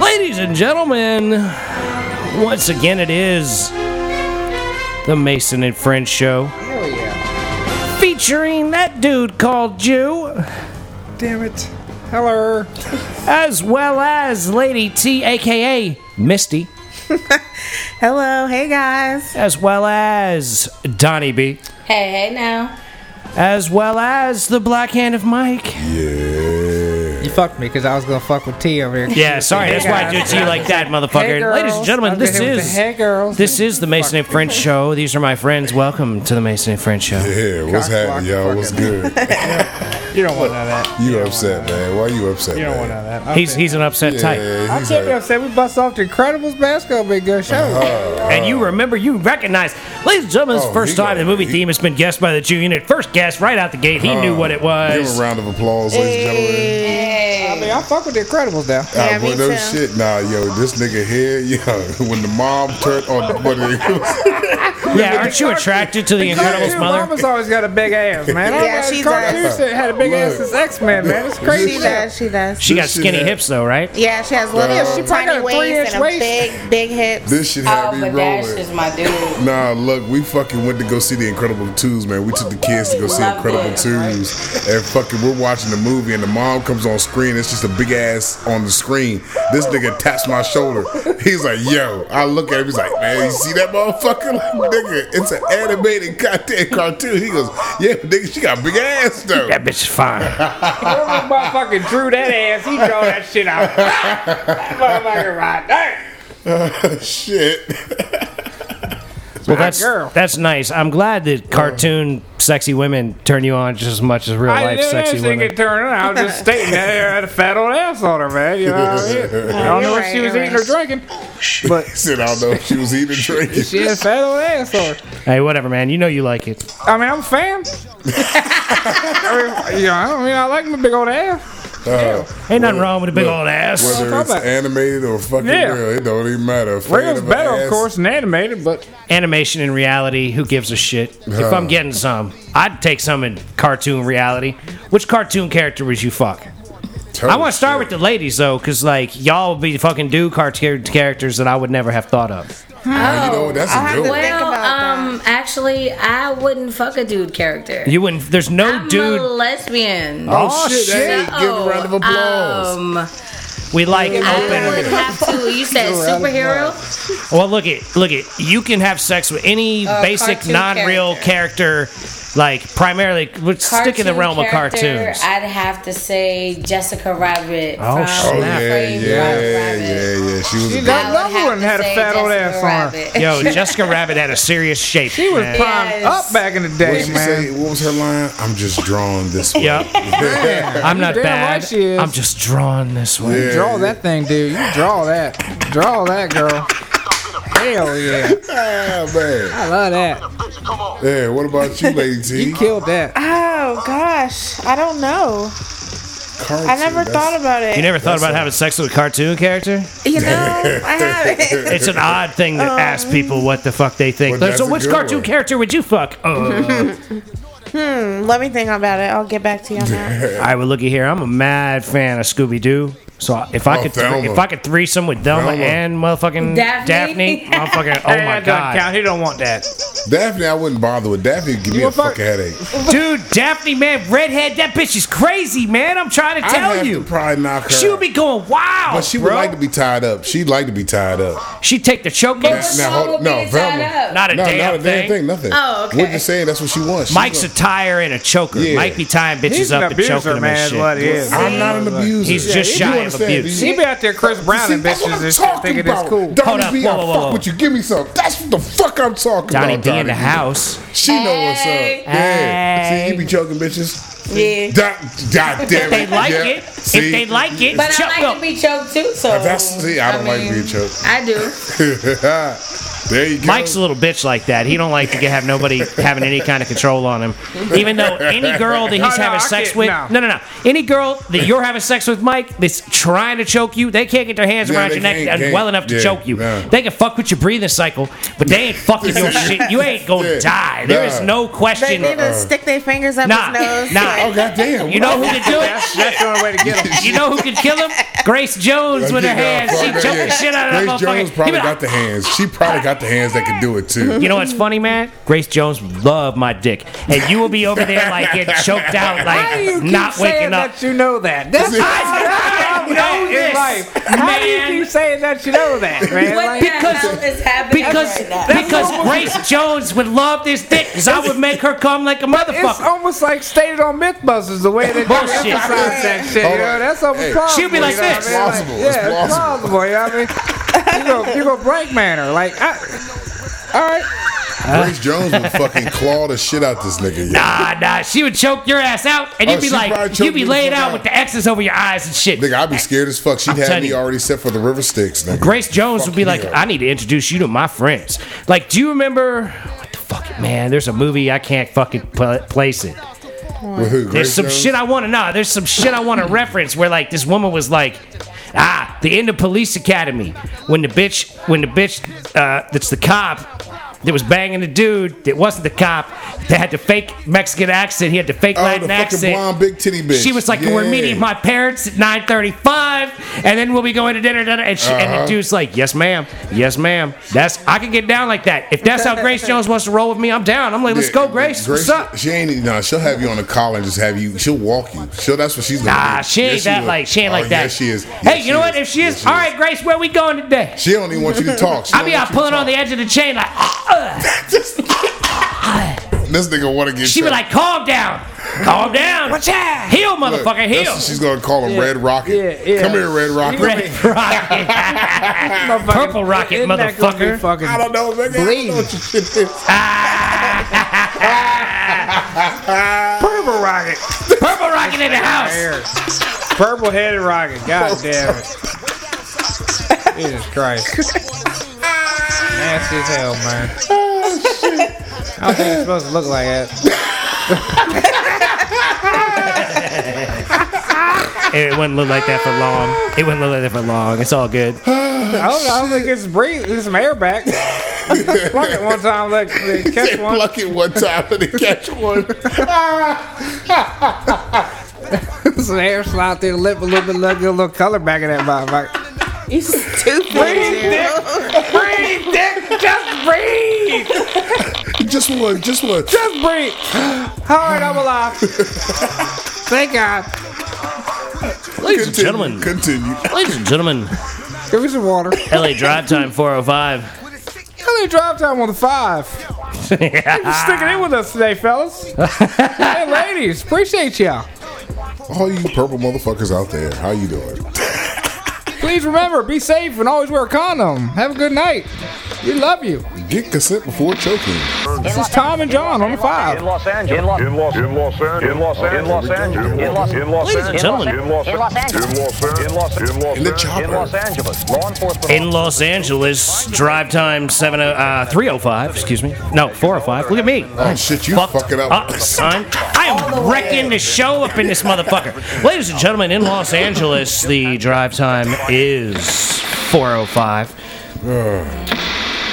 Ladies and gentlemen, once again it is the Mason and Friends show. Hell yeah. Featuring that dude called Jew, Damn it. Hello. as well as Lady T, aka Misty, Hello, hey guys. as well as Donnie B, Hey, hey now. as well as the Black Hand of Mike. You fucked me because I was going to fuck with T over here. Yeah, sorry, that's why I do it to you like that, motherfucker. Hey, girls. Ladies and gentlemen, this get him with is the Hey girls. this is the Mason and Friends show. These are my friends. Welcome to the Mason and Friends show. Yeah, what's Cock happening, block y'all? What's good? You don't want none of that. You upset, man? Why you upset, You don't want man? none of that. He's he's an upset type. Yeah, I he's can't be like, upset. We bust off the Incredibles basketball big good show. Uh-huh. And you remember, you recognize, ladies and gentlemen, this is Oh, first time the movie he- theme has been guessed by the Jew unit. First guess right out the gate. He knew uh-huh. what it was. Give was. a round of applause, ladies and gentlemen. I mean, I fuck with the Incredibles now. Yeah, Ah, me no shit. Nah, yo, this nigga here, yo, when the mom turned on, the but Yeah, aren't you attracted to the Incredibles mother? Mama's always got a big ass, man. Yeah, I she does. shit had a big ass since X Men, man. It's crazy. She does, she does. She got skinny hips though, right? Yeah, she has little Yeah, she tiny waist and a waist. big, big hips. this shit had Oh, me but Dash rolling. is my dude. Nah, look, we fucking went to go see the Incredible 2s, man. We took the kids to go see Love Incredible 2s. And fucking, we're watching the movie, and the mom comes on screen. It's just a big ass on the screen. This nigga taps my shoulder. He's like, yo. I look at him, he's like, man, you see that motherfucker? Like, nigga, it's an animated goddamn cartoon. He goes, yeah, nigga, she got big ass, though. That bitch is fine. Whoever motherfucking drew that ass, he draw that shit out. that motherfucker right there. Shit. Well, that's girl. that's nice. I'm glad that cartoon sexy women turn you on just as much as real I life didn't sexy think women. it turned on. I was just stating that I had a fat old ass on her, man. You know what I mean? I don't know You're what she was you're eating or right. drinking, but He said, I don't know if she was eating or drinking. she had a fat old ass on her. Hey, whatever, man. You know you like it. I mean, I'm a fan. I mean, you know, I mean I like my big old ass. Uh, Ain't nothing wrong with a big look, old ass. Whether it's animated or fucking Yeah. real, it don't even matter. A fan Real's of a better, of course, than animated, but Animation and reality, who gives a shit? If Uh. I'm getting some, I'd take some in cartoon reality. Which cartoon character would you fuck? I want to start with the ladies though, because like y'all would be fucking do cartoon characters that I would never have thought of. You know what? That's I'll a have good to one. think Well, about um, actually, I wouldn't fuck a dude character. You wouldn't. There's no dude. I'm a lesbian. Oh, Oh, shit, shit. Hey, give a round of applause. Um, We like open. I would open. have to. You said superhero. Well, look it, look it. You can have sex with any A basic non-real character. Like primarily. Let's stick in the realm of cartoons. I'd have to say Jessica Rabbit. Oh, from. Oh yeah, Frame yeah, Roger yeah, yeah. She was She good. got- I would Another have one to had a say fat old Jessica ass on her. Rabbit. Yo, Jessica Rabbit had a serious shape. She was man. primed Yes. up back in the What day, did she man. say? What was her line? I'm just drawn this way. Yep. I'm not Damn bad. right. I'm just drawn this way. Yeah. Draw that thing, dude. You draw that. Draw that, girl. Hell yeah. Ah man. I love that. Yeah. What about you, Lady T? You killed that. Oh gosh, I don't know. Cartoon, I never thought about it. You never thought about a- having sex with a cartoon character? You know, I haven't. It's an odd thing to ask people what the fuck they think. Well, so, which cartoon one. character would you fuck? Uh, Let me think about it. I'll get back to you on that. I would look at here. I'm a mad fan of Scooby Doo. So if I Oh, could, Velma. if I could threesome with Velma Velma. and motherfucking Daphne? Daphne, motherfucking, oh my god, count. He don't want that. Daphne, I wouldn't bother with. Daphne give me a fucking headache. dude, Daphne, man, redhead, that bitch is crazy, man. I'm trying to I'd tell have you, to probably knock her. she would be going wild, But she would bro. like to be tied up. She'd like to be tied up. She'd take the choke Now, now, hold, no, be Velma. Not a No, damn not a damn thing. thing. Nothing. Oh, okay. We're just saying that's what she wants. She Mike's a gonna- tire and a choker. Yeah. Mike be tying bitches He's up an and choking abuser, them man, and shit. what he is. I'm not an abuser. He's just You shy of understand, abuse. do be out there Chris Brown and See, that's what bitches I'm and shit talking thinking it's about. cool. Donnie Hold up, B, whoa, I whoa, fuck with you. Give me some. That's what the fuck I'm talking Donnie about. B in the B. house. She know what's up. Hey. Yeah. Hey. See, you be choking bitches. Yeah. God, God damn it. If they like yeah. it. See? If they like it, But I like them. to be choked too, so That's see, I don't like mean, being choked. I do. There you go. Mike's a little bitch like that. He don't like to get, have nobody having any kind of control on him. Even though any girl that he's no, having I sex with, no. no, no, no, any girl that you're having sex with, Mike, that's trying to choke you, they can't get their hands Yeah, around they your neck can't- and can't- well enough to yeah, choke you. no. They can fuck with your breathing cycle, but they ain't fucking your shit. You ain't gonna Yeah, die. There is nah. no They question. need to uh. stick their fingers up Nah, his nose. nah. like- Oh goddamn! You know who can do it? That's, that's the only way to get him. You know who can kill him? Grace Jones with her uh, hands. She choked the shit out of that Grace motherfucker. Jones He probably got the hands. She probably got the hands that can do it too. You know what's funny, man? Grace Jones love my dick, and you will be over there like getting choked out, Why do you like keep not saying waking up. that you know that? That's Because- I know know in this, life. How do you keep saying that you know that, man? What Like, the hell is happening Because right now? because Grace Jones would love this dick, because I would make her come like a motherfucker. it's motherfucker. almost like stated on MythBusters the way that you Bullshit. emphasize that shit. You know, on. that's almost Hey. plausible. She'll be like you know this. what I mean? Plausible. It's yeah, it's plausible. plausible. You know what I mean? You go, you go break manner. Like, I, all right. Grace Jones would fucking claw the shit out this nigga. yo. Nah, nah, she would choke your ass out, and Oh, you'd be she probably like, choked you'd be the laid fuck out out. with the X's over your eyes and shit. Nigga, I'd be scared as fuck. She'd I'm have telling me you. already set for the River Styx, nigga. Grace Jones would be Fuck like, yeah. I need to introduce you to my friends. Like, do you remember what the fuck, man? There's a movie I can't fucking pl- place it. With who? There's some Jones? shit I want to know. There's some shit I want to reference where like this woman was like, ah, the end of Police Academy. When the bitch when the bitch uh, that's the cop that was banging the dude that wasn't the cop that had the fake Mexican accent. He had the fake Oh, Latin the fucking accent. blonde big titty bitch. She was like, "We're meeting my parents at 9:35, and then we'll be going to dinner." dinner. And, she, Uh-huh. the dude's like, "Yes, ma'am. Yes, ma'am. That's I can get down like that. If that's how Grace Jones wants to roll with me, I'm down. I'm like, let's Yeah, go, Grace. What's up?" She ain't nah. She'll have you on the collar and just have you. She'll walk you. She'll. That's what she's gonna do. Nah, she ain't Yes, that will. like she ain't Oh, like that. Yes, she is. hey, Yes, you know she what? If she is, Yes, all right, Grace, where we going today? She don't even want you to talk. She I be out pulling on the edge of the chain like, "Ugh." This nigga want to get. she be like, "Calm down, calm down, Watch out. heel, motherfucker, that's heel." she's gonna call him Red Rocket. Yeah, yeah. Come here, Red Rocket. Red rocket, purple rocket, Isn't that gonna be motherfucker. fucking- I don't know, nigga. I don't Bleed. know what your shit is. Purple rocket. Purple rocket in the house. Here. Purple headed rocket. God damn it. Jesus Christ. Nasty as hell, man. Oh, I don't think it's supposed to look like that. It wouldn't look like that for long. It wouldn't look like that for long. It's all good. I don't, I don't think it's breathe. There's some air back. Pluck it one time, like like, catch Say one. pluck it one time and then catch one. some air slide through the lip a little bit, look, get a little color back in that motherfucker. You stupid. Breathe, dude. dick. Breathe, dick. Just breathe. just one, just one. Just breathe. All right, I'm alive. Thank God. Ladies and Continue, gentlemen, Continue. ladies and gentlemen, Give me some water. LA Drive Time 405. How many drive time on the five? Thanks for sticking in with us today, fellas. hey, ladies, appreciate y'all. All you purple motherfuckers out there, how you doing? Please remember, be safe and always wear a condom. Have a good night. We love you. Get consent before choking. This is Tom and John on the five. In Los Angeles. In Los in Los in Los Angeles. In Los Angeles. In Los in Los Ladies and Angeles. gentlemen. In Los In Los Angeles. In Los in Los in Los In the in chopper. Los Angeles. Law enforcement. In Los Angeles, drive time 7 uh, 305, excuse me. No, 405. Look at me. Oh shit, you Fucked fucking up. up, son. I am wrecking the show up in this motherfucker. Ladies and gentlemen, in Los Angeles, the drive time is 405.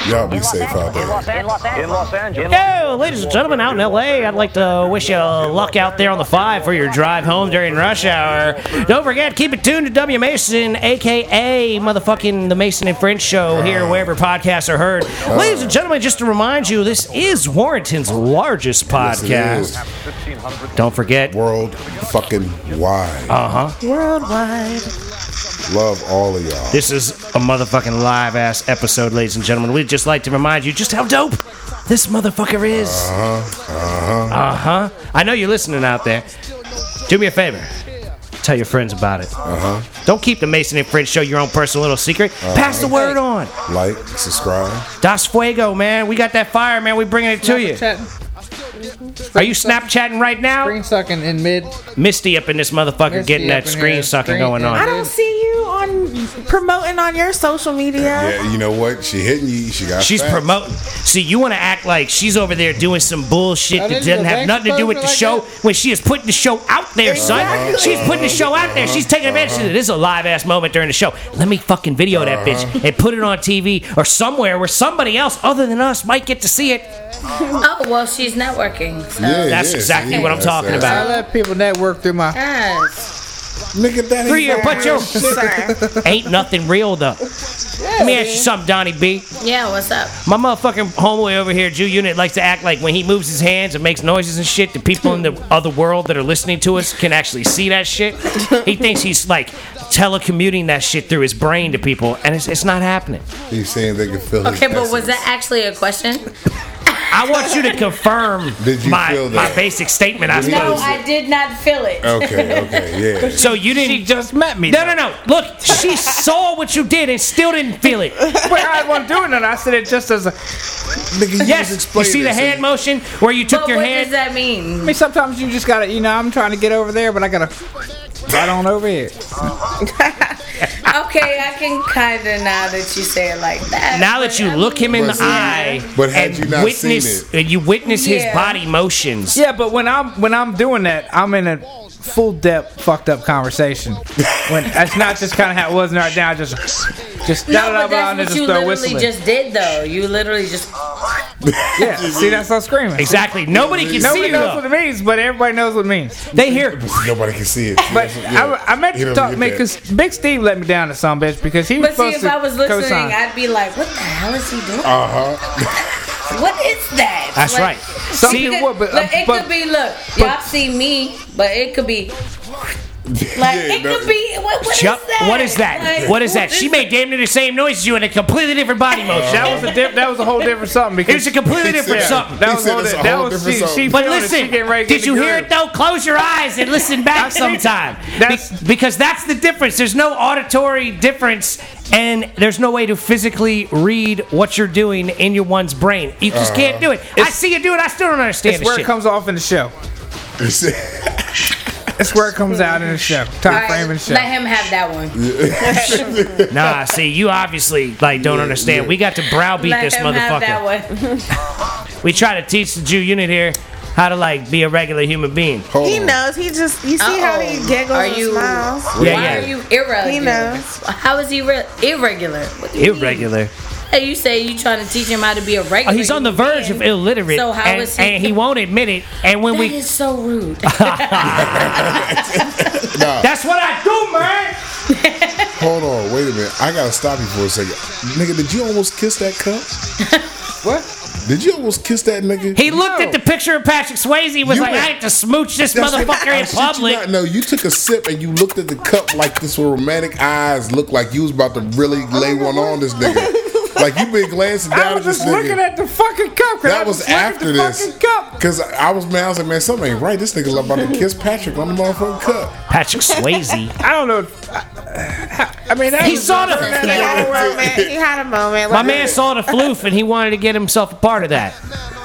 Y'all be safe out In Los there. Angeles. In Los Angeles. Yo, ladies and gentlemen, out in LA, I'd like to wish you luck out there on the five for your drive home during rush hour. Don't forget, keep it tuned to W Mason, aka motherfucking the Mason and Friends show here, wherever podcasts are heard. Ladies and gentlemen, just to remind you, this is Warrington's largest podcast. is. Don't forget, World fucking wide. uh huh. Worldwide. Love all of y'all. This is a motherfucking live ass episode, ladies and gentlemen. We'd just like to remind you just how dope this motherfucker is. Uh huh. Uh huh. Uh-huh. I know you're listening out there. Do me a favor. Tell your friends about it. Uh huh. Don't keep the Mason and Friends show your own personal little secret. Pass the word on. Like, subscribe. Das Fuego, man. We got that fire, man. We bringing it to you. Are you Snapchatting right now? Screen sucking in mid. Misty up in this motherfucker Misty getting up that in screen here. sucking Screen- going yeah. I on. don't see you on on promoting on your social media. Yeah, you know what? She hitting you. She got. She's facts. promoting. See, you want to act like she's over there doing some bullshit that doesn't have nothing to do with the like show that? when she is putting the show out there, son. She's putting the show out there. She's taking advantage. of it. This is a live ass moment during the show. Let me fucking video that Uh-huh. bitch and put it on TV or somewhere where somebody else other than us might get to see it. Oh well, she's networking. So. Yeah, That's yeah, exactly see, what I'm talking that's- I let people network through my. Yes. Nigga, that Free ain't your, put your Sir. ain't nothing real though. Let me ask you something, Donnie B. Yeah. What's up? My motherfucking homeboy over here, Jew Unit, likes to act like when he moves his hands and makes noises and shit, the people in the other world that are listening to us can actually see that shit. He thinks he's like telecommuting that shit through his brain to people, and it's, it's not happening. He's saying they can feel his Okay, but was that actually a question? I want you to confirm Did you my, feel my basic statement, I Did you No, suppose. I did not feel it. Okay, okay, yeah. So you didn't. She just met me. no, no, no. Look, she saw what you did and still didn't feel it. Wait, I wasn't doing it. I said it just as a. Nigga, you was Yes, you explaining see the so hand you- motion where you took But your what hand. does that mean? I mean, sometimes you just gotta, you know, I'm trying to get over there, but I gotta right on over here. Okay, I can kind of now that you say it like that. now that you I look mean- him in But the see- eye but had and you not witness, seen and you witness his Yeah. body motions. Yeah, but when I'm when I'm doing that, I'm in a full depth fucked up conversation. When that's not just kind of how it was right now. I just just No, da- da- but da- da- that's and what just you literally whistling. just did, though. You literally just. yeah. See, that's not screaming. Exactly. Nobody can see Nobody you. knows though. what it means, but everybody knows what it means. They hear. Nobody can see it. But Yeah. I, I meant He to talk because. Big Steve let me down to some bitch because he was But see, if to I was listening, co-sign. I'd be like, "What the hell is he doing? Uh-huh. What is that?" That's Like, right. See, could, would, but, look, uh, it but could be look, y'all see me, but it could be like Yeah, it no- could be what, what is Chuck, that? what is that? Like, what is that? She is made damn near the same noise as you in a completely different body motion. that was a diff, that was a whole different something It was a completely different Yeah. something. that was said whole it's a that whole was different she, something. she But listen, she getting did you the hear it though? Close your eyes and listen back sometime. Be- because that's the difference. There's no auditory difference, and there's no way to physically read what you're doing in your one's brain. You just uh-huh. can't do it. I see you do it. I still don't understand It's this where it comes off in the show. It's where it comes out in the show. All Time right, frame in the show. let him have that one. Nah, see, you obviously like don't understand. We got to browbeat Let this him have motherfucker. that one. We try to teach the Jew unit here how to like be a regular human being. Hold He on. knows. He just you see how he Uh-oh. giggles Are and you- smiles. Yeah, Why yeah. are you irregular? He knows. How is he re- irregular? What do you mean? Irregular. Hey, you say you trying to teach him how to be a regular? Oh, he's on the verge being. of illiterate, So how and, is he- and he won't admit it. And when That we, is so rude. Nah, that's what I do, man. hold on. Wait a minute. I gotta stop you for a second. Nigga, did you almost kiss that cup? What? Did you almost kiss that nigga? He looked No. at the picture of Patrick Swayze. He was You like, went- I had to smooch this motherfucker I in shit you public. not. No, you took a sip and you looked at the cup like this romantic eyes, looked like you was about to really lay one on this nigga. Like you been glancing I down was at this just nigga. looking at the fucking cup. 'cause I that was just looked at after the this. Fucking cup. Cause I was man, I was like, man, something ain't right. This nigga about to kiss Patrick on the motherfucking cup. Patrick Swayze. I don't know. I mean, that He was- saw the. He had a moment. He had a moment. My man saw the floof and he wanted to get himself a part of that.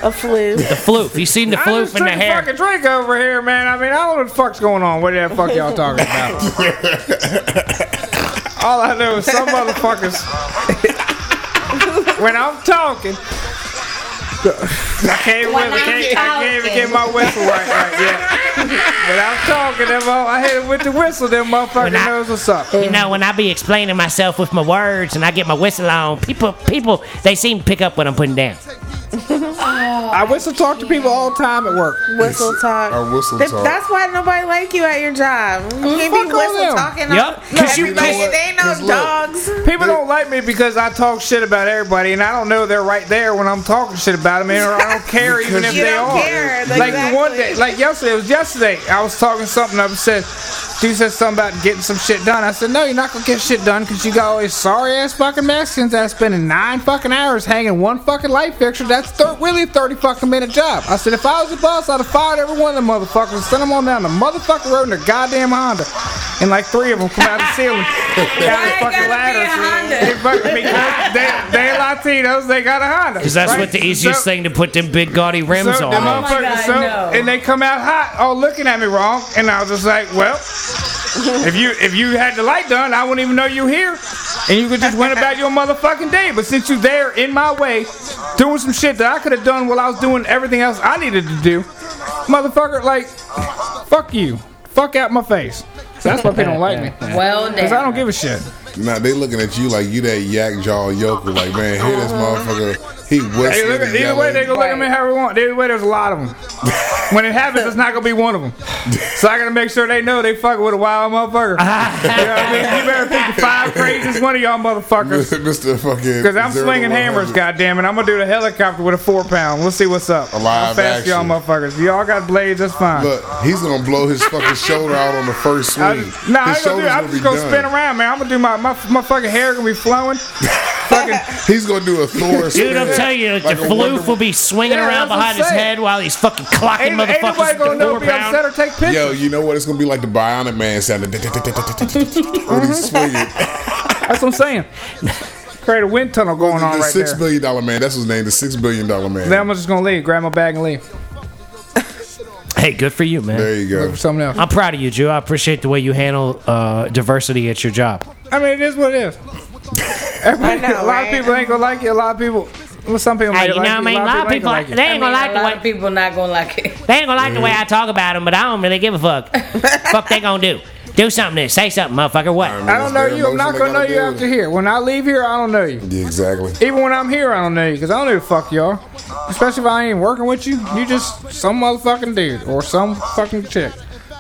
a flu. The floof. He seen the I floof just in the took a hair. fucking drink over here, man. I mean, I don't know what the fuck's going on. What the fuck y'all talking about? All I know is some motherfuckers. When I'm talking, I can't, even, When I can't, I'm I can't even get my whistle right, right yet. When I'm talking, them, mo- I hit it with the whistle. Them motherfucker When I- knows what's up. You know, when I be explaining myself with my words and I get my whistle on, people, people, they seem to pick up what I'm putting down. Oh. I whistle talk to people all the time at work. Whistle talk. Our whistle Th- talk. That's why nobody like you at your job. You can't be whistle them. talking. Yup, on- 'cause you- everybody. you know what? They ain't no 'Cause look, dogs. People don't like me because I talk shit about everybody, and I don't know they're right there when I'm talking shit about them, or I don't care even if You they don't are. care, Like the one day, like yesterday, it was yesterday. I was talking something up and said, dude said something about getting some shit done. I said, no, you're not gonna get shit done because you got all these sorry ass fucking Mexicans that are spending nine fucking hours hanging one fucking light fixture. That's third thir- really a 30 fucking minute job. I said, if I was the boss, I'd have fired every one of them motherfuckers and sent them on down the motherfucking road in a goddamn Honda. And like three of them come out of the ceiling down the fucking gotta be ladder. They fucking because they, they Latinos, they got a Honda. Because that's right? what the easiest So- thing to put them big gaudy rims so, on. the is. God, so- no. and they come out hot, all looking at me wrong, and I was just like, well, if you if you had the light done, I wouldn't even know you here, and you could just went about your motherfucking day. But since you there in my way, doing some shit that I could have done while I was doing everything else I needed to do, motherfucker, like, fuck you, fuck out my face. That's why people don't like me, Well, cause I don't give a shit. Now they looking at you like you that yak jaw yokel. Like man, here this motherfucker. He Hey, whistling look either way, they gonna look at me however they want. Either way, there's a lot of them. when it happens, it's not gonna be one of them. So I gotta make sure they know they fucking with a wild motherfucker. you know what I mean? You better pick the five craziest one of y'all motherfuckers. Mr. fucking. Because I'm zero swinging hammers, 100. goddamn it. I'm gonna do the helicopter with a four pound. We'll see what's up. A live How fast y'all motherfuckers? Y'all got blades, that's fine. Look, he's gonna blow his fucking shoulder out on the first I, swing. nah, I ain't gonna do. I'm just gonna done. spin around, man. I'm gonna do my, my my fucking hair gonna be flowing. Fucking He's gonna do a Thor spin. Dude, I'm telling you, Like the a floof will be swinging Yeah, around behind his head while he's fucking clocking ain't, ain't motherfuckers nobody with gonna the know four if upset or take pictures. Yo, you know what? It's gonna be like the Bionic Man sounding when he's swinging. That's what I'm saying. Create a wind tunnel going on the right six there. billion dollar man. That's his name. The six billion dollar man. Then I'm just gonna leave, grab my bag and leave. Hey, good for you, man. there you Look go. for something else. I'm proud of you, Drew. I appreciate the way you handle uh, diversity at your job. I mean, it is what it is. Everybody, I know, a lot right? of people ain't gonna like it. A lot of people, well, some people Hey, might you like know it. what I mean? A lot of people, ain't gonna they like it. ain't I mean, gonna like a the lot way of people not gonna like it. they ain't gonna like the way I talk about them, but I don't really give a fuck. fuck they gonna do? Do something. Then. Say something, motherfucker. What? I don't know you. I'm not gonna know you after here. When I leave here, I don't know you. Yeah, exactly. Even when I'm here, I don't know you because I don't know who the fuck y'all. Especially if I ain't working with you. You just some motherfucking dude or some fucking chick.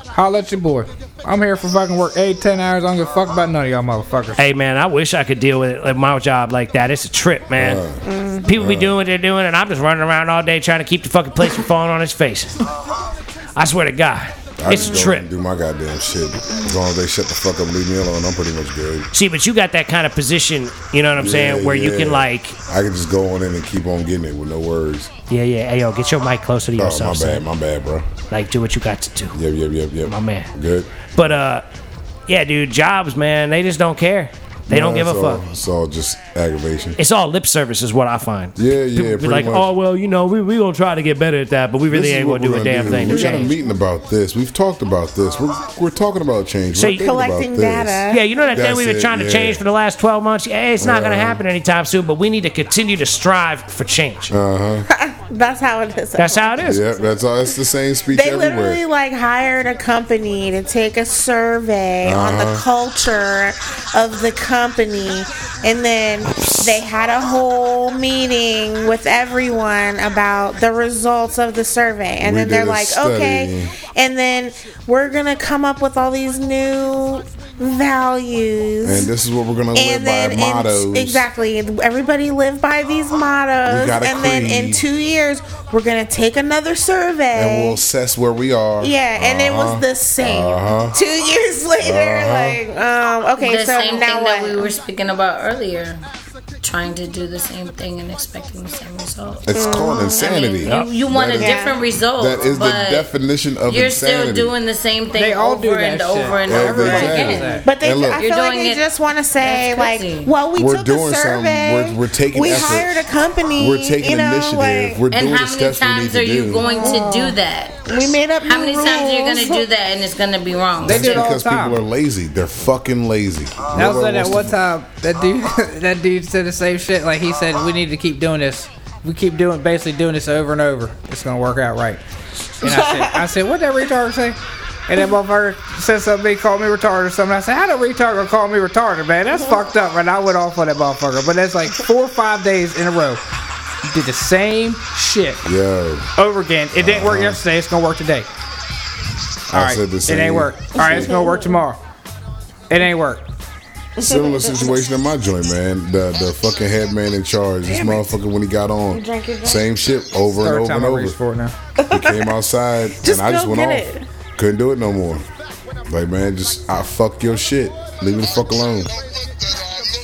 Holla at your boy. I'm here for fucking work eight, ten hours. I don't give a fuck about none of y'all motherfuckers. Hey man, I wish I could deal with it, like my job like that. It's a trip, man. People be doing what they're doing, and I'm just running around all day trying to keep the fucking place from falling on his face. I swear to God, I it's a just go trip. do my goddamn shit. As long as they shut the fuck up and leave me alone, I'm pretty much good. See, but you got that kind of position, you know what I'm saying, Yeah, where you can like, I can just go on in and keep on getting it with no words. yeah, yeah, hey yo, get your mic closer to Oh, yourself, my bad, son. my bad, bro. Like, do what you got to do. Yep, yep, yep, yep. My man. Good. But uh, yeah, dude, jobs, man, they just don't care. They don't give a it's all- fuck. It's all just aggravation. It's all lip service, is what I find. Yeah, yeah, People be pretty like, much. oh well, you know, we we gonna try to get better at that, but we really This is ain't what gonna do we're a damn do. thing to We got a change. meeting about this. We've talked about this. We're, we're talking about change. So We're you- thinking about Collecting this. data. Yeah, you know that thing That's we've been it, trying to yeah. change for the last 12 months? Yeah, it's not going to Uh-huh. happen anytime soon, but we need to continue to strive for change. That's how it is. That's how it is. Yeah, that's all. That's the same speech They everywhere. literally like hired a company to take a survey on Uh-huh. the culture of the company, and then they had a whole meeting with everyone about the results of the survey, and We then they're like, study. okay, and then we're gonna come up with all these new values. and this is what we're gonna live and by then in- mottos. exactly everybody live by these mottos We got a and then in two years we're gonna take another survey And we'll assess where we are. yeah, and it was the same. Uh-huh. Two years later, like, um, okay, the so same now thing what? that we were speaking about earlier. Trying to do the same thing and expecting the same result. It's called mm-hmm. insanity. I mean, you, you want a That is- different result. That is the definition of insanity. You're insanity. still doing the same thing They all over do that and shit. over and Yeah, over exactly. again. but they, And look- I You're feel like doing they just want to say, like, well, we We're took doing a survey. We're- we're taking We effort. hired a company. We're taking you know, initiative. Like, we're And doing how the many steps we need times are you going to do oh. that? we made up. How new many times are you going to do that and it's going to be wrong? They do it all because the time. people are lazy. They're fucking lazy. That was Nobody like one time that dude that dude said the same shit. Like he said, we need to keep doing this. We keep doing basically doing this over and over. It's gonna work out right. And I said, I said, what that retard say? And that motherfucker said something, he called me retarded or something. I said, how the retard gonna call me retarded, man? That's fucked up. And I went off on that motherfucker. But that's like four or five days in a row. You did the same shit Yo, over again. It didn't work uh-huh. yesterday. It's gonna work today. All I right, said the it ain't work. All right, it's gonna work tomorrow. It ain't work. Similar situation in my joint, man. The the fucking head man in charge. This motherfucker when he got on, drank your drink? same shit over and over time and over. for it now. He came outside Just and I just went off. it. Couldn't do it no more. Like man, just I fuck your shit. Leave it the fuck alone.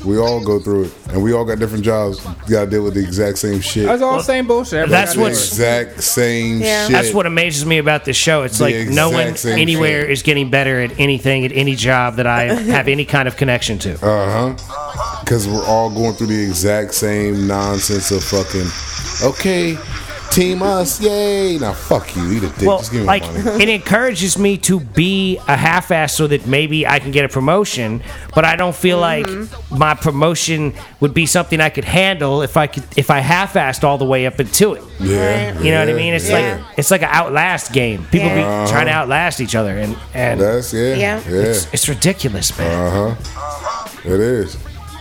We all go through it, and we all got different jobs. You gotta deal with the exact same shit. That's all the same bullshit. Everybody That's gotta do the what's- exact same Yeah. shit. That's what amazes me about this show. It's The like no one anywhere shit. is getting better at anything at any job that I have any kind of connection to. Uh huh. Because we're all going through the exact same nonsense of fucking. Okay, Team us, yay! Now fuck you, eat a dick. Well, Just give me like my money. it encourages me to be a half-ass so that maybe I can get a promotion, but I don't feel like my promotion would be something I could handle if I could if I half-assed all the way up into it. Yeah, You know what I mean? It's Yeah. like it's like an outlast game. People Yeah. be trying to outlast each other, and and That's yeah, Yeah. yeah. it's, it's ridiculous, man. Uh huh. It is.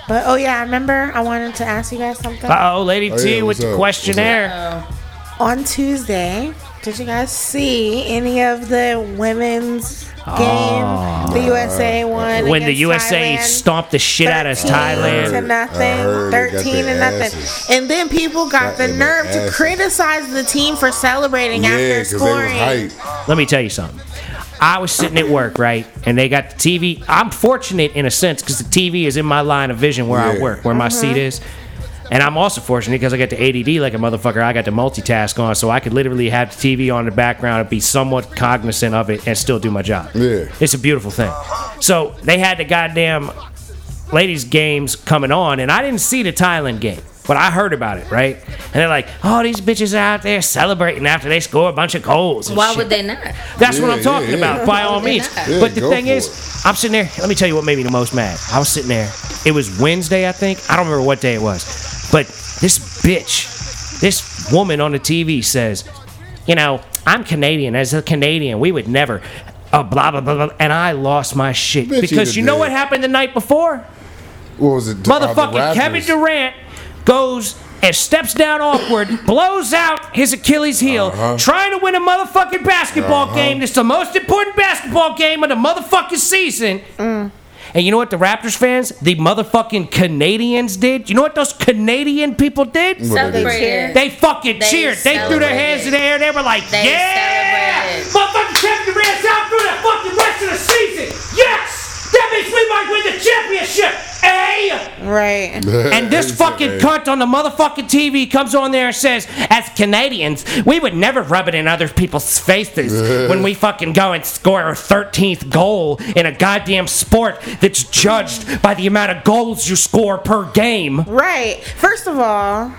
But oh yeah, I remember I wanted to ask you guys something. Uh oh, Lady Oh, T yeah, with what's the up? questionnaire. On Tuesday, did you guys see any of the women's game? Ah. The USA won. When the USA Thailand? stomped the shit out of 13 to Thailand. nothing. I heard they got 13 to nothing. asses. And then people got Got the in their nerve to criticize the team for celebrating Yeah, after because they was scoring. Let me tell you something. I was sitting at work, right? And they got the TV. I'm fortunate in a sense because the TV is in my line of vision where I work, where my seat mm-hmm. is. And I'm also fortunate because I got the ADD like a motherfucker. I got the multitask on, so I could literally have the TV on in the background and be somewhat cognizant of it and still do my job. Yeah. It's a beautiful thing. So they had the goddamn ladies' games coming on, and I didn't see the Thailand game, but I heard about it, right? And they're like, "Oh, these bitches are out there celebrating after they score a bunch of goals." and Why shit." would they not? That's what I'm talking yeah, yeah. about, by all Why would they means. Yeah, but the thing is, it. I'm sitting there. Let me tell you what made me the most mad. I was sitting there. It was Wednesday, I think. I don't remember what day it was. But this bitch, this woman on the TV says, you know, I'm Canadian. As a Canadian, we would never. Uh, blah blah blah blah, and I lost my shit Bet because did you know that. what happened the night before? What was it? Uh, Motherfucking Kevin Durant goes and steps down awkward, blows out his Achilles heel, Uh-huh. trying to win a motherfucking basketball game. It's the most important basketball game of the motherfucking season. And you know what the Raptors fans, the motherfucking Canadians did? You know what those Canadian people did? What they did. Celebrated. They fucking They cheered. They threw their hands in the air. They were like, They yeah! celebrated. Motherfucking Kevin Durant's out through the fucking rest of the season. Yes! That means we might win the championship. Eh? Right. And this fucking cunt on the motherfucking TV comes on there and says, as Canadians, we would never rub it in other people's faces when we fucking go and score our 13th goal in a goddamn sport that's judged by the amount of goals you score per game. Right. First of all,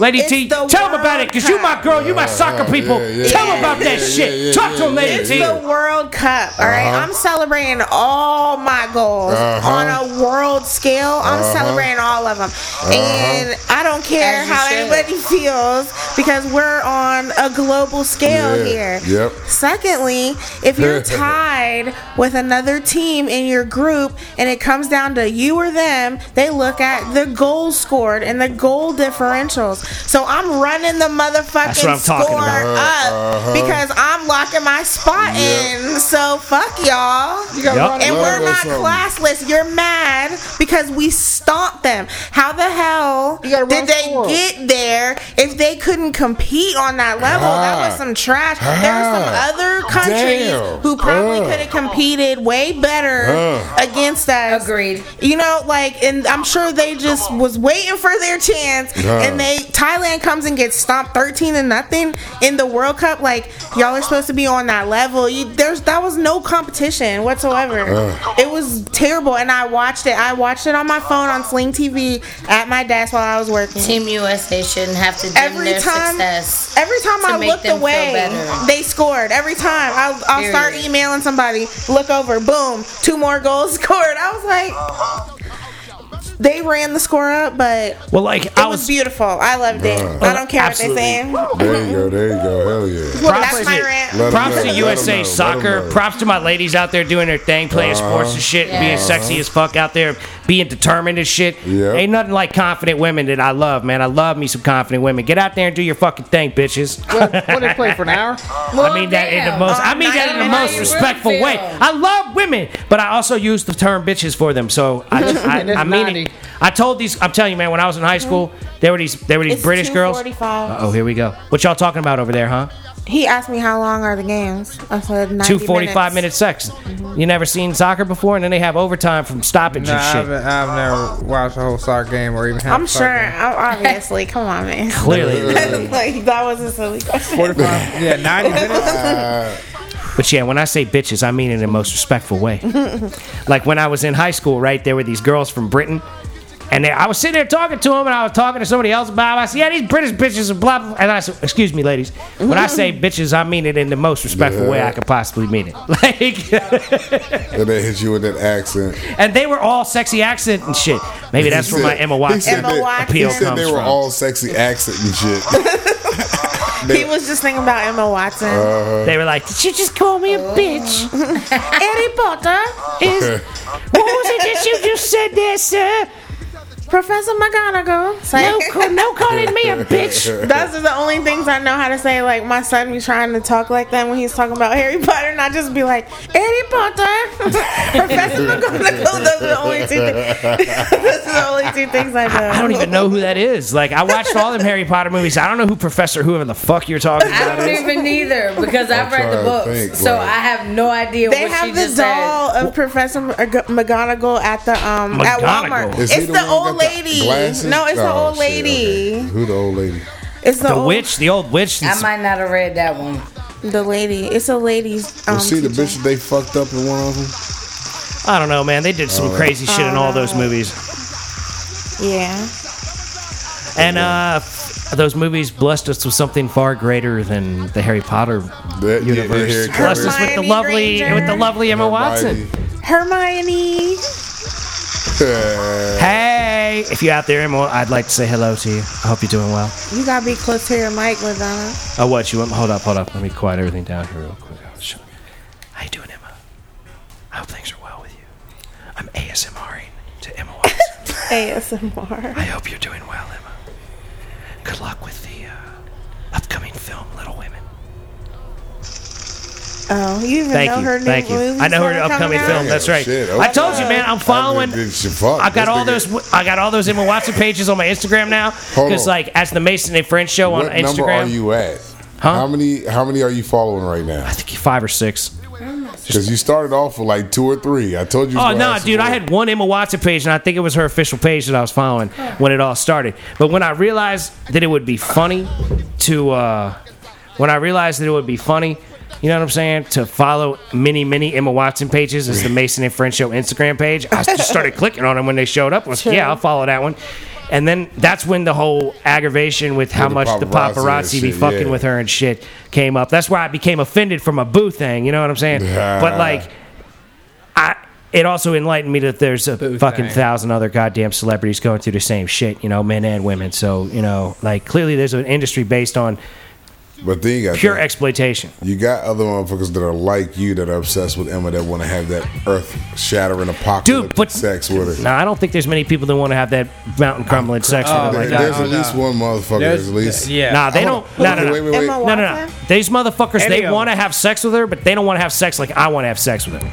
Lady It's T, the tell them about it, because you my girl, you my soccer people. yeah, yeah, tell them yeah, about that yeah, shit. yeah, Talk to them, yeah, Lady it's T. the World Cup. All right? Uh-huh. I'm celebrating all my goals Uh-huh. on a world scale. I'm celebrating all of them, and I don't care As how should. anybody feels because we're on a global scale Yeah, here. yep. Secondly, if you're tied with another team in your group and it comes down to you or them, they look at the goals scored and the goal differentials. So I'm running the motherfucking what I'm talking score up Uh-huh. because I'm locking my spot in. So fuck y'all. Yep. And we're not classless. You're mad because we stomped them. How the hell did they score. get there if they couldn't compete on that level? That was some trash. There were some other countries Damn. who probably Uh. could have competed way better Uh. against us. Agreed. You know, like, and I'm sure they just was waiting for their chance, Uh. and they Thailand comes and gets stomped 13 to nothing in the World Cup. Like, y'all are supposed to be on that level. You, there's that was no competition whatsoever. Uh. It was terrible, and I watched it. I watched it on my phone on Sling TV at my desk while I was working. Team USA shouldn't have to dim Every their time, success. every time I looked away, they scored. Every time I'll, I'll start emailing somebody, look over, boom, two more goals scored. I was like, uh-huh. They ran the score up, but Well, like, it I was was. beautiful. I loved it. I don't care Absolutely. what they're saying. There you go. There you go. Hell yeah. Props That's my to- rant. Props to USA know, let 'em soccer. Props to my ladies out there doing their thing, playing uh-huh. sports and shit, being Yes. sexy as fuck out there, being determined as shit. Yep. Ain't nothing like confident women that I love, man. I love me some confident women. Get out there and do your fucking thing, bitches. What, what they play for an hour? I mean that in the damn. most. I mean that in the Oh, most respectful really way. I love women, but I also use the term bitches for them. So I, I, I mean 90. It. I told these. I'm telling you, man. When I was in high mm-hmm. school, there were these. There were these It's British girls. 2:45. Oh, here we go. What y'all talking about over there, huh? He asked me how long are the games. I said 90 Two 45 minute minutes. sex. You never seen soccer before, and then they have overtime from stoppage Nah, and I shit. haven't, I've never watched a whole soccer game or even half I'm a soccer sure. game. I- Obviously, come on, man. Clearly. like that was a silly question. 45, yeah, 90 minutes. Uh, But yeah, when I say bitches, I mean it in the most respectful way. like when I was in high school, right? There were these girls from Britain, And they, I was sitting there talking to him, and I was talking to somebody else about. It. I said, "Yeah, these British bitches are blah." blah. And I said, "Excuse me, ladies. When I say bitches, I mean it in the most respectful way I could possibly mean it." Like, And they hit you with that accent. and they were all sexy accent and shit. Maybe that's He where my said- Emma he Watson said Emma appeal He said comes they were from. all sexy accent and shit. He was just thinking about Emma Watson. Uh, They were like, "Did you just call me a bitch?" Harry Potter Is what was it that you just said there, sir? Professor McGonagall. It's No, like- no calling me a bitch. Those are the only things I know how to say. Like my son be trying to talk like that when he's talking about Harry Potter, and I just be like, Harry Potter, Professor McGonagall. Those are the only two. Things. Those are the only two things I know. I don't even know who that is. Like, I watched all them Harry Potter movies. I don't know who Professor whoever the fuck you're talking about. I don't is. even either because I've read the books, think, so like- I have no idea They what she have the just said. doll of Professor McG- McGonagall at the um at Walmart. Is It's the the old got the lady. glasses? No, it's the Oh, old shit, lady. okay. Who the old lady? It's the, The old, witch, the old witch. I might not have read that one. The lady. It's a lady's. Um, You see the teacher. bitch they fucked up in one of them? I don't know, man. They did some crazy shit in all those movies. Yeah. And uh, those movies blessed us with something far greater than the Harry Potter That- universe. yeah, yeah, blessed us with the lovely, Granger. with the lovely Emma Watson. Hermione. Hey, if you're out there, Emma, I'd like to say hello to you. I hope you're doing well. You gotta be close to your mic, Madonna. Oh, what you want? Hold up, hold up. Let me quiet everything down here real quick. How you doing, Emma? I hope things are well with you. I'm ASMRing to Emma Watson. ASMR. I hope you're doing well, Emma. Good luck with the uh, upcoming film, Little Women. Oh, you even Thank know you, her new thank you. I know her upcoming out? film. That's right. shit, I told you, man. I'm following. I, did- fuck, I got this all nigga- those. I got all those Emma Watson pages on my Instagram now. Because like, as the Mason and Friends show on What Instagram, number are you at? Huh? How many? How many are you following right now? I think five or six. Because you started off with like two or three. I told you. Oh no, gonna dude! I had one Emma Watson page, and I think it was her official page that I was following when it all started. But when I realized that it would be funny to, uh, when I realized that it would be funny, you know what I'm saying, to follow many, many Emma Watson pages as the Mason and Friends Show Instagram page, I just started clicking on them when they showed up. I was, yeah, I'll follow that one. And then that's when the whole aggravation with how much the paparazzi paparazzi be shit, fucking yeah. with her and shit came up. That's why I became offended from a boo thing. You know what I'm saying? But like, I it also enlightened me that there's a Boo fucking thing. thousand other goddamn celebrities going through the same shit, you know, men and women. So, you know, like clearly there's an industry based on But then you got pure that- exploitation. You got other motherfuckers that are like you that are obsessed with Emma that want to have that earth shattering apocalyptic but- sex with her. Now, I don't think there's many people that want to have that mountain crumbling uh, sex with Oh, like There- there's Oh, at no. least one motherfucker. There's- at least. yeah. Nah, they Hold don't. No, no, no. Wait, wait, wait. Emma No, no, no. These motherfuckers, Any they want to have sex with her, but they don't want to have sex like I want to have sex with her.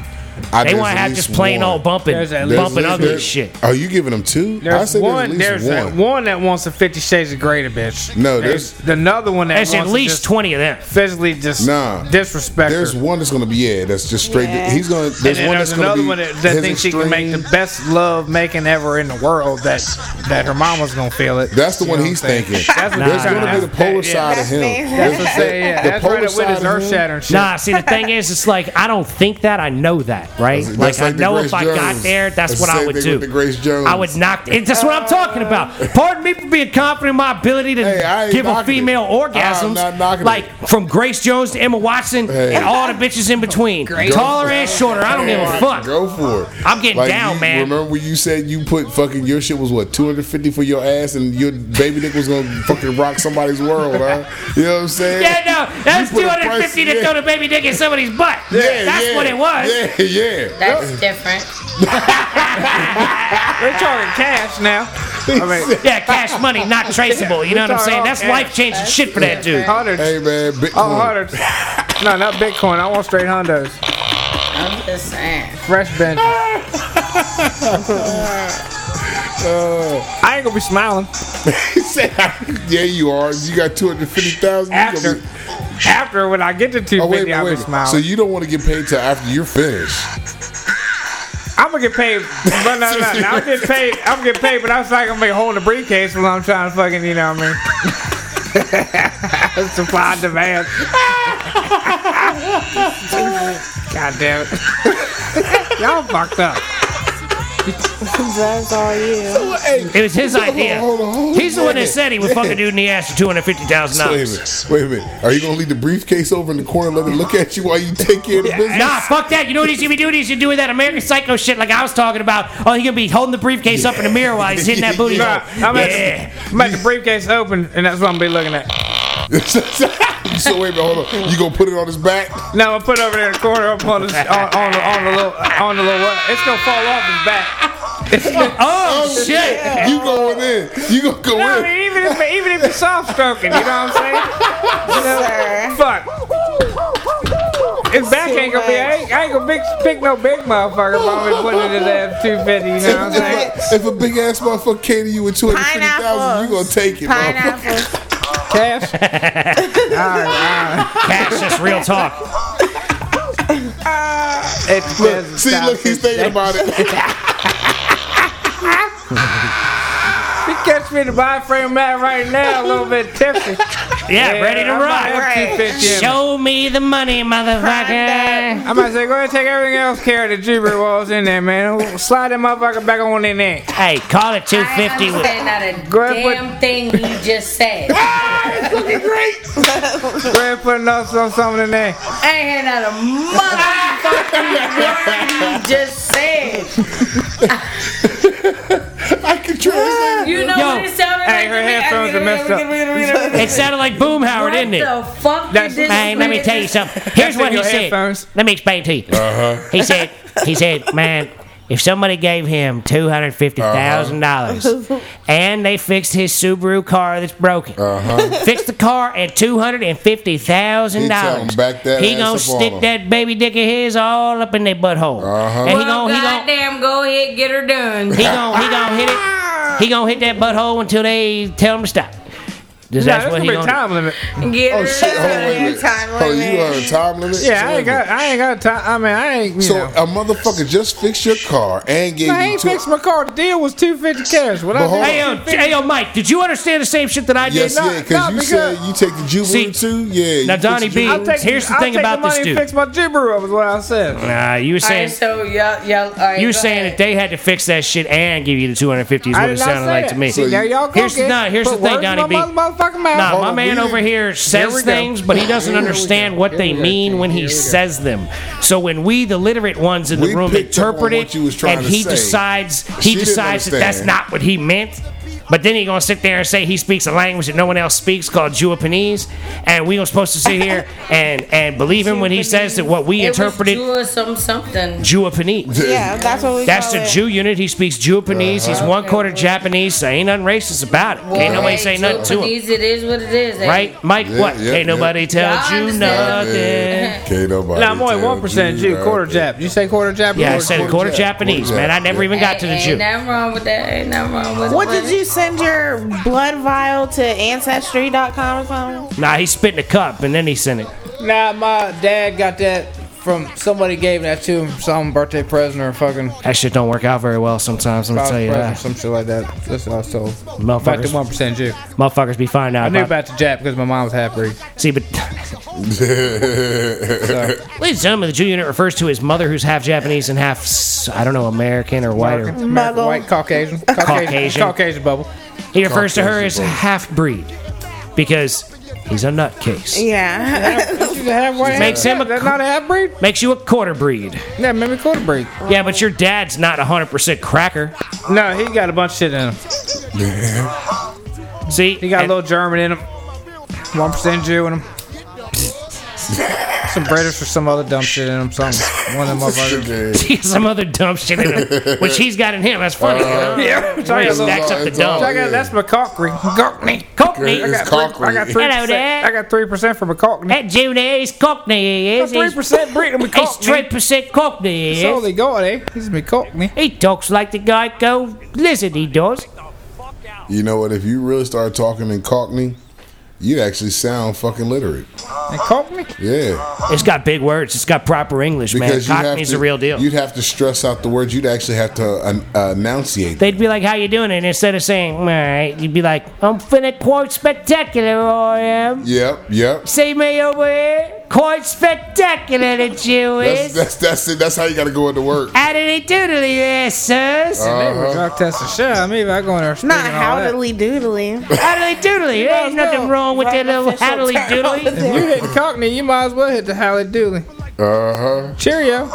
I- They there's want to have just plain one. old bumping, There's at There's bumping ugly there's- shit. Are you giving them two? I There's said one. there's There's at a, least one. one that wants a Fifty Shades of Grey bitch. No, there's- another one that There's wants at least just 20 of them. physically just Nah. disrespect There's her. one that's gonna be yeah. That's just straight. Yeah. He's gonna. And There's then one there's that's gonna another be one that, that his thinks she can make the best love making ever in the world. That that her mama's gonna feel it. That's the You one he's what I'm saying? thinking. That's what There's gonna be the polar side of him. That's what I'm saying. The polar right up with side of earth him- shattering. Nah, see the thing is, it's like I don't think that. I know that, right? That's- like that's I like the know Grace if I got there, that's That's what the I would thing do. with the Grace Jones. I would knock. It, that's what I'm talking about. Pardon me for being confident in my ability to Hey, give a female it. I'm orgasms, not like it. from Grace Jones to Emma Watson Hey. and all the bitches in between, taller and shorter. I don't give a fuck. Go for it. I'm getting down, you, man. Remember when you said you put fucking your shit was what 250 for your ass and your baby dick was gonna fucking rock somebody's world, huh? You know what I'm saying? Yeah, no, that's You put a 250 price- to yeah. throw the baby dick in somebody's butt. Yeah, that's yeah, what it was. Yeah, yeah. That's different. We're talking cash now. I mean, Yeah, cash money, not traceable. You know what I'm saying? That's life changing shit for that dude. hundreds. Hey man, Bitcoin. Oh, hundreds. No, not Bitcoin. I want straight hundos. I'm just saying. Fresh bench. I ain't gonna be smiling yeah, you are. You got 250,000. you after. Be- After when I get to Oh, wait, 250, wait, I'll be wait. smiling. So you don't want to get paid till after you're finished. I'm gonna get paid, but no, no, no. I'm get paid. I'm gonna get paid, but I was like, I'm gonna hold the briefcase while I'm trying to fucking, you know what I mean? Supply and demand. God damn it. Y'all fucked up. That's all you. It was his idea. Hold on, hold on, He's the one that said he would fuck a dude in the ass for two hundred fifty thousand Wait a dollars. minute. Wait a minute. Are you gonna leave the briefcase over in the corner and let it look at you while you take care of the business? Nah, fuck that. You know what he's gonna be doing? He's gonna doing that American Psycho shit like I was talking about. Oh, he's gonna be holding the briefcase up in the mirror while he's hitting that booty hole. Nah, I'm at, Yeah. I'm at the briefcase open, and that's what I'm gonna be looking at. so wait a minute. Hold on. You gonna put it on his back? No, I'll put it over there in the corner up on the on, on the on the little on the little? It's gonna fall off his back. Oh, oh shit! You going in? You gonna go No, I in? mean, even if even if it's soft stroking, you know what I'm saying? You know, fuck. His back ain't gonna be. I ain't, I ain't gonna big, pick no big motherfucker if I'm gonna it in there two fifty. You know what I'm saying? If a, if a big ass motherfucker came to you with two hundred fifty thousand, you gonna take it, motherfucker. Pineapple. Cash. Cash, that's real talk. Uh, it Look, depends. see, look, he's thinking about it. You catch me in the buy frame mat right now, a little bit tipsy. Yeah, ready to I might rock. have Right. 250. Show me the money, motherfucker. I might say, go ahead and take everything else care of the jewelry walls in there, man. Slide that motherfucker back on in there. Hey, call it two I fifty. ain't understand not a Go ahead, put- damn thing he just said. I Go ahead and put another some- something in there. ain't hear not a motherfucking word you just said. I can translate. You know Yo. what it sounded Hey, her headphones are messed up. It sounded like Boomhauer, didn't it? the fuck That's- did this Hey, let me tell you something. Here's what he said. headphones. Let me explain to you. Uh-huh. He said, he said, man, if somebody gave him two hundred fifty thousand dollars and they fixed his Subaru car that's broken, fixed the car at two hundred and fifty thousand He tell dollars, him back that he gonna stick him. that baby dick of his all up in their butthole, Uh-huh. and he gonna he gonna goddamn, go ahead, get her done. he gonna he gonna hit it. He gonna hit that butthole until they tell him to stop. That's Nah, what he gonna be a time limit. Get Oh shit! Hold on, done. wait. Time Hold on, oh, you limit. on a time limit? Yeah, I ain't got, I ain't got time. I mean, I ain't, you So know. a motherfucker just fixed your car and gave I you ain't two. fixed my car. The deal was two fifty cash. What But I hold did? Hey yo, hey yo, Mike, did you understand the same shit that I did? Yes, No, yeah, because no, you because- said you take the Jubilee too. Yeah. now you Donnie fix the B- I'll Jubilee. take, Here's the I'll thing take about the money this and dude. fix my Jibber up is what I said. Nah, you were saying so y'all, y'all, all right, you were saying that they had to fix that shit and give you the 250 is what it sounded like to me. See, there y'all go. Here's the- kid. no, here's Put the thing, Donnie my B. Motherfucking mouth. Nah, my man over here says go. things, but he doesn't understand what Here they we go, mean when he Here we says them. So when we, the literate ones in the We room, picked up on interpret it, you was trying and he say. decides he didn't decides that that's not what he meant. But then he gonna sit there and say he speaks a language that no one else speaks called Japanese, and we are supposed to sit here and and believe him when he says that what we It was interpreted Jew some something. Japanese. Yeah, that's what we That's call the it. Jew unit. He speaks Japanese. He's one quarter Japanese, so ain't nothing racist about it. Ain't nobody hey, say nothing to him. Japanese, It is what it is. eh? Right, Mike? Yeah, what? yeah, ain't yeah. nobody tell Yeah, I you nothing. Can't nobody. Now, I'm only one percent Jew, quarter. Jap. You say quarter Jap? Yeah, I said quarter quarter Jap, Japanese, man. I never even got to the Jew. Ain't nothing wrong with that. Ain't nothing wrong with that. What did you send your blood vial to ancestry.com or something? Nah, he spit in a cup and then he sent it. Nah, my dad got that from somebody gave that to him, some birthday present or fucking That shit don't work out very well sometimes. Let me spouse tell you present, that. some shit like that. That's what I was told. About the Motherfuckers, one percent Jew. motherfuckers be finding I out knew about. about the Jap because my mom was half breed. See, but So, ladies and gentlemen, the Jew unit refers to his mother, who's half Japanese and half s- I don't know American or white. Or, American, Muggle. white, Caucasian, Caucasian, Caucasian. Caucasian bubble. he refers to her as folk. half breed because he's a nutcase. Yeah. She's a half white. Makes him a That's not a half breed. Makes you a quarter breed. Yeah, maybe quarter breed. Yeah, but your dad's not 100% cracker. No, he got a bunch of shit in him. See, He got a little German in him. One percent Jew in him. Some British or some other dumb shit in him. Some one of them motherfuckers. some other dumb shit in him, which he's got in him. That's funny. you know? Yeah, He stacks up the It's all- dumb. I got that's McCockney. McCockney. Cockney. I It's got three, I got Cockney. three Hello percent. there. I got three percent for McCockney. That Jew there is Cockney. He is. Three He's, percent Britain he's McCockney. 3% Cockney. He So is. they got, eh? He's McCockney. He talks like the GEICO lizard, he does. You know what? If you really start talking in Cockney, you actually sound fucking literate. McCockney. Yeah, It's got big words. It's got proper English, man. because you have Cockney's to. the real deal. You'd have to stress out the words. You'd actually have to uh, uh, enunciate. They'd be like, "How you doing?" And instead of saying, "All right," you'd be like, "I'm finna quite spectacular, I am." Yep, yep. See me over here, Quite spectacular, the Jew That's is. that's that's it. That's how you got to go into work. Addly doodly there, sirs. Maybe Uh-huh. drug test the shit. out of me if I go in there Not all that. doodly. Addly doodly. There ain't nothing wrong with that little addly doodly. If you hitting Cockney, you might as well hit the Halle Dooley. Uh huh. Cheerio.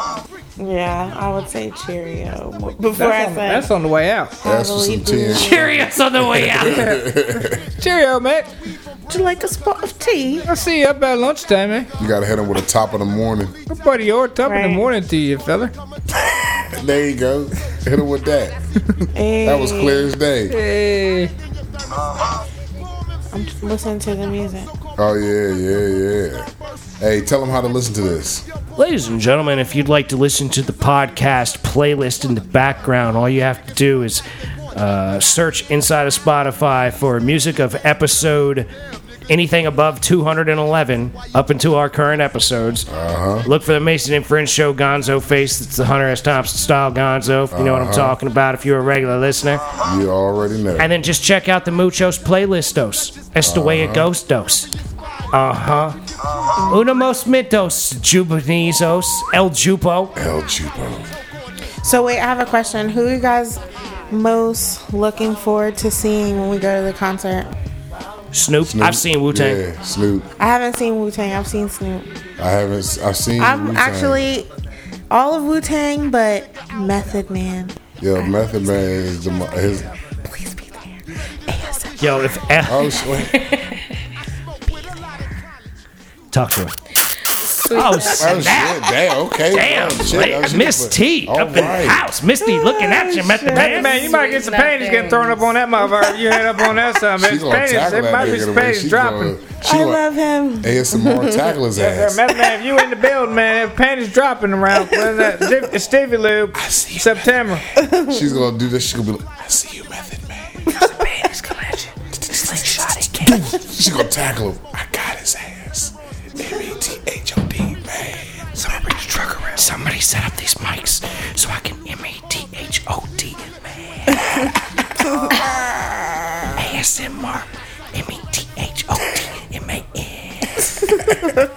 Yeah, I would say Cheerio before I That's on, say that's on the way out. That's for some ten. Curious on the way out. Cheerio, mate. Would you like a spot of tea? I'll see you up at lunchtime, man. You got to hit him with a top of the morning. Good buddy, your top of the morning to you, fella. There you go. Hit him with that. Hey, That was clear as day. Hey. I'm listening to the music. Oh yeah, yeah, yeah. Hey, tell them how to listen to this. Ladies and gentlemen, if you'd like to listen to the podcast playlist in the background, all you have to do is uh, search inside of Spotify for music of episode anything above 211 up until our current episodes. Uh-huh. Look for the Mason and Friends show Gonzo face. It's the Hunter S. Thompson style Gonzo. If you know what I'm talking about, if you're a regular listener. You already know. And then just check out the Muchos playlistos. That's the way it goes, dos. Uh huh. Unamos mitos, jubanizos, el jupo. El jupo. So wait, I have a question. Who you guys most looking forward to seeing when we go to the concert? Snoop. I've seen Wu Tang. Yeah, Snoop. I haven't seen Wu Tang. I've seen Snoop. I haven't. I've seen. I'm Wu-Tang. actually all of Wu Tang, but Method Man. Yeah, Method Man is the mo- his. Please be there. ASMR. Yo, if Oh shit! talk to her. Oh, Oh shit! Damn. Okay. damn, Oh, shit, Miss T All up in the right. house. Misty looking at you, Method Man. Man, you might get some panties getting thrown up on that motherfucker. You head up on that son, She man. gonna Panties, tackle there that might be nigga some panties dropping. gonna- She I gonna love him. ASMR tackle his Yeah, ass. man, man, if you in the building, man, if panties dropping around, when that Stevie- Stevie Lube, see you, September. She's gonna do this. She's gonna be like, I see you, Method Man. She's gonna tackle him. I got his ass. Somebody set up these mics so I can M A T H O. ASMR T H O D M A N.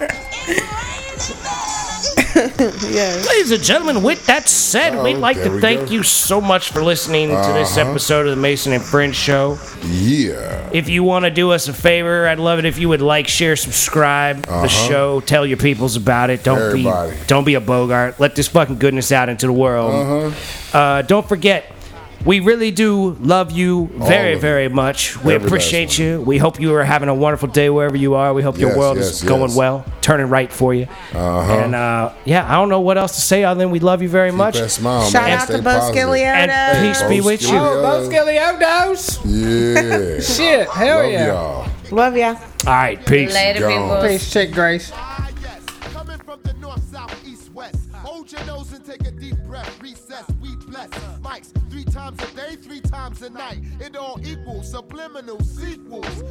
Yes. Ladies and gentlemen, with that said, Oh, we'd like to we thank go. Uh-huh. you so much for listening to this episode of the Mason and Friends Show. Yeah. If you want to do us a favor, I'd love it if you would like, share, subscribe the show, tell your peoples about it. Don't Uh-huh. Everybody. be don't be a bogart. Let this fucking goodness out into the world. Uh-huh. Uh, don't forget, we really do love you very, very much. We Every appreciate last you. We hope you are having a wonderful day wherever you are. We hope your Yes, world yes, is going well, turning right for you. Uh-huh. And uh, yeah, I don't know what else to say other than we love you very much. That smile, Shout man. out Stay to Bo positive. And Scilioto. peace be with you. Oh, Bo Skilliodos. Yeah. Shit, hell Love yeah. y'all. Love ya. All right, peace. Later, Gone. people. Peace, chick Grace. Coming from the north, south, east, west. Hold your nose and take a deep breath. Recess, we bless. Mics three times a day, three times a night. It all equals subliminal sequels.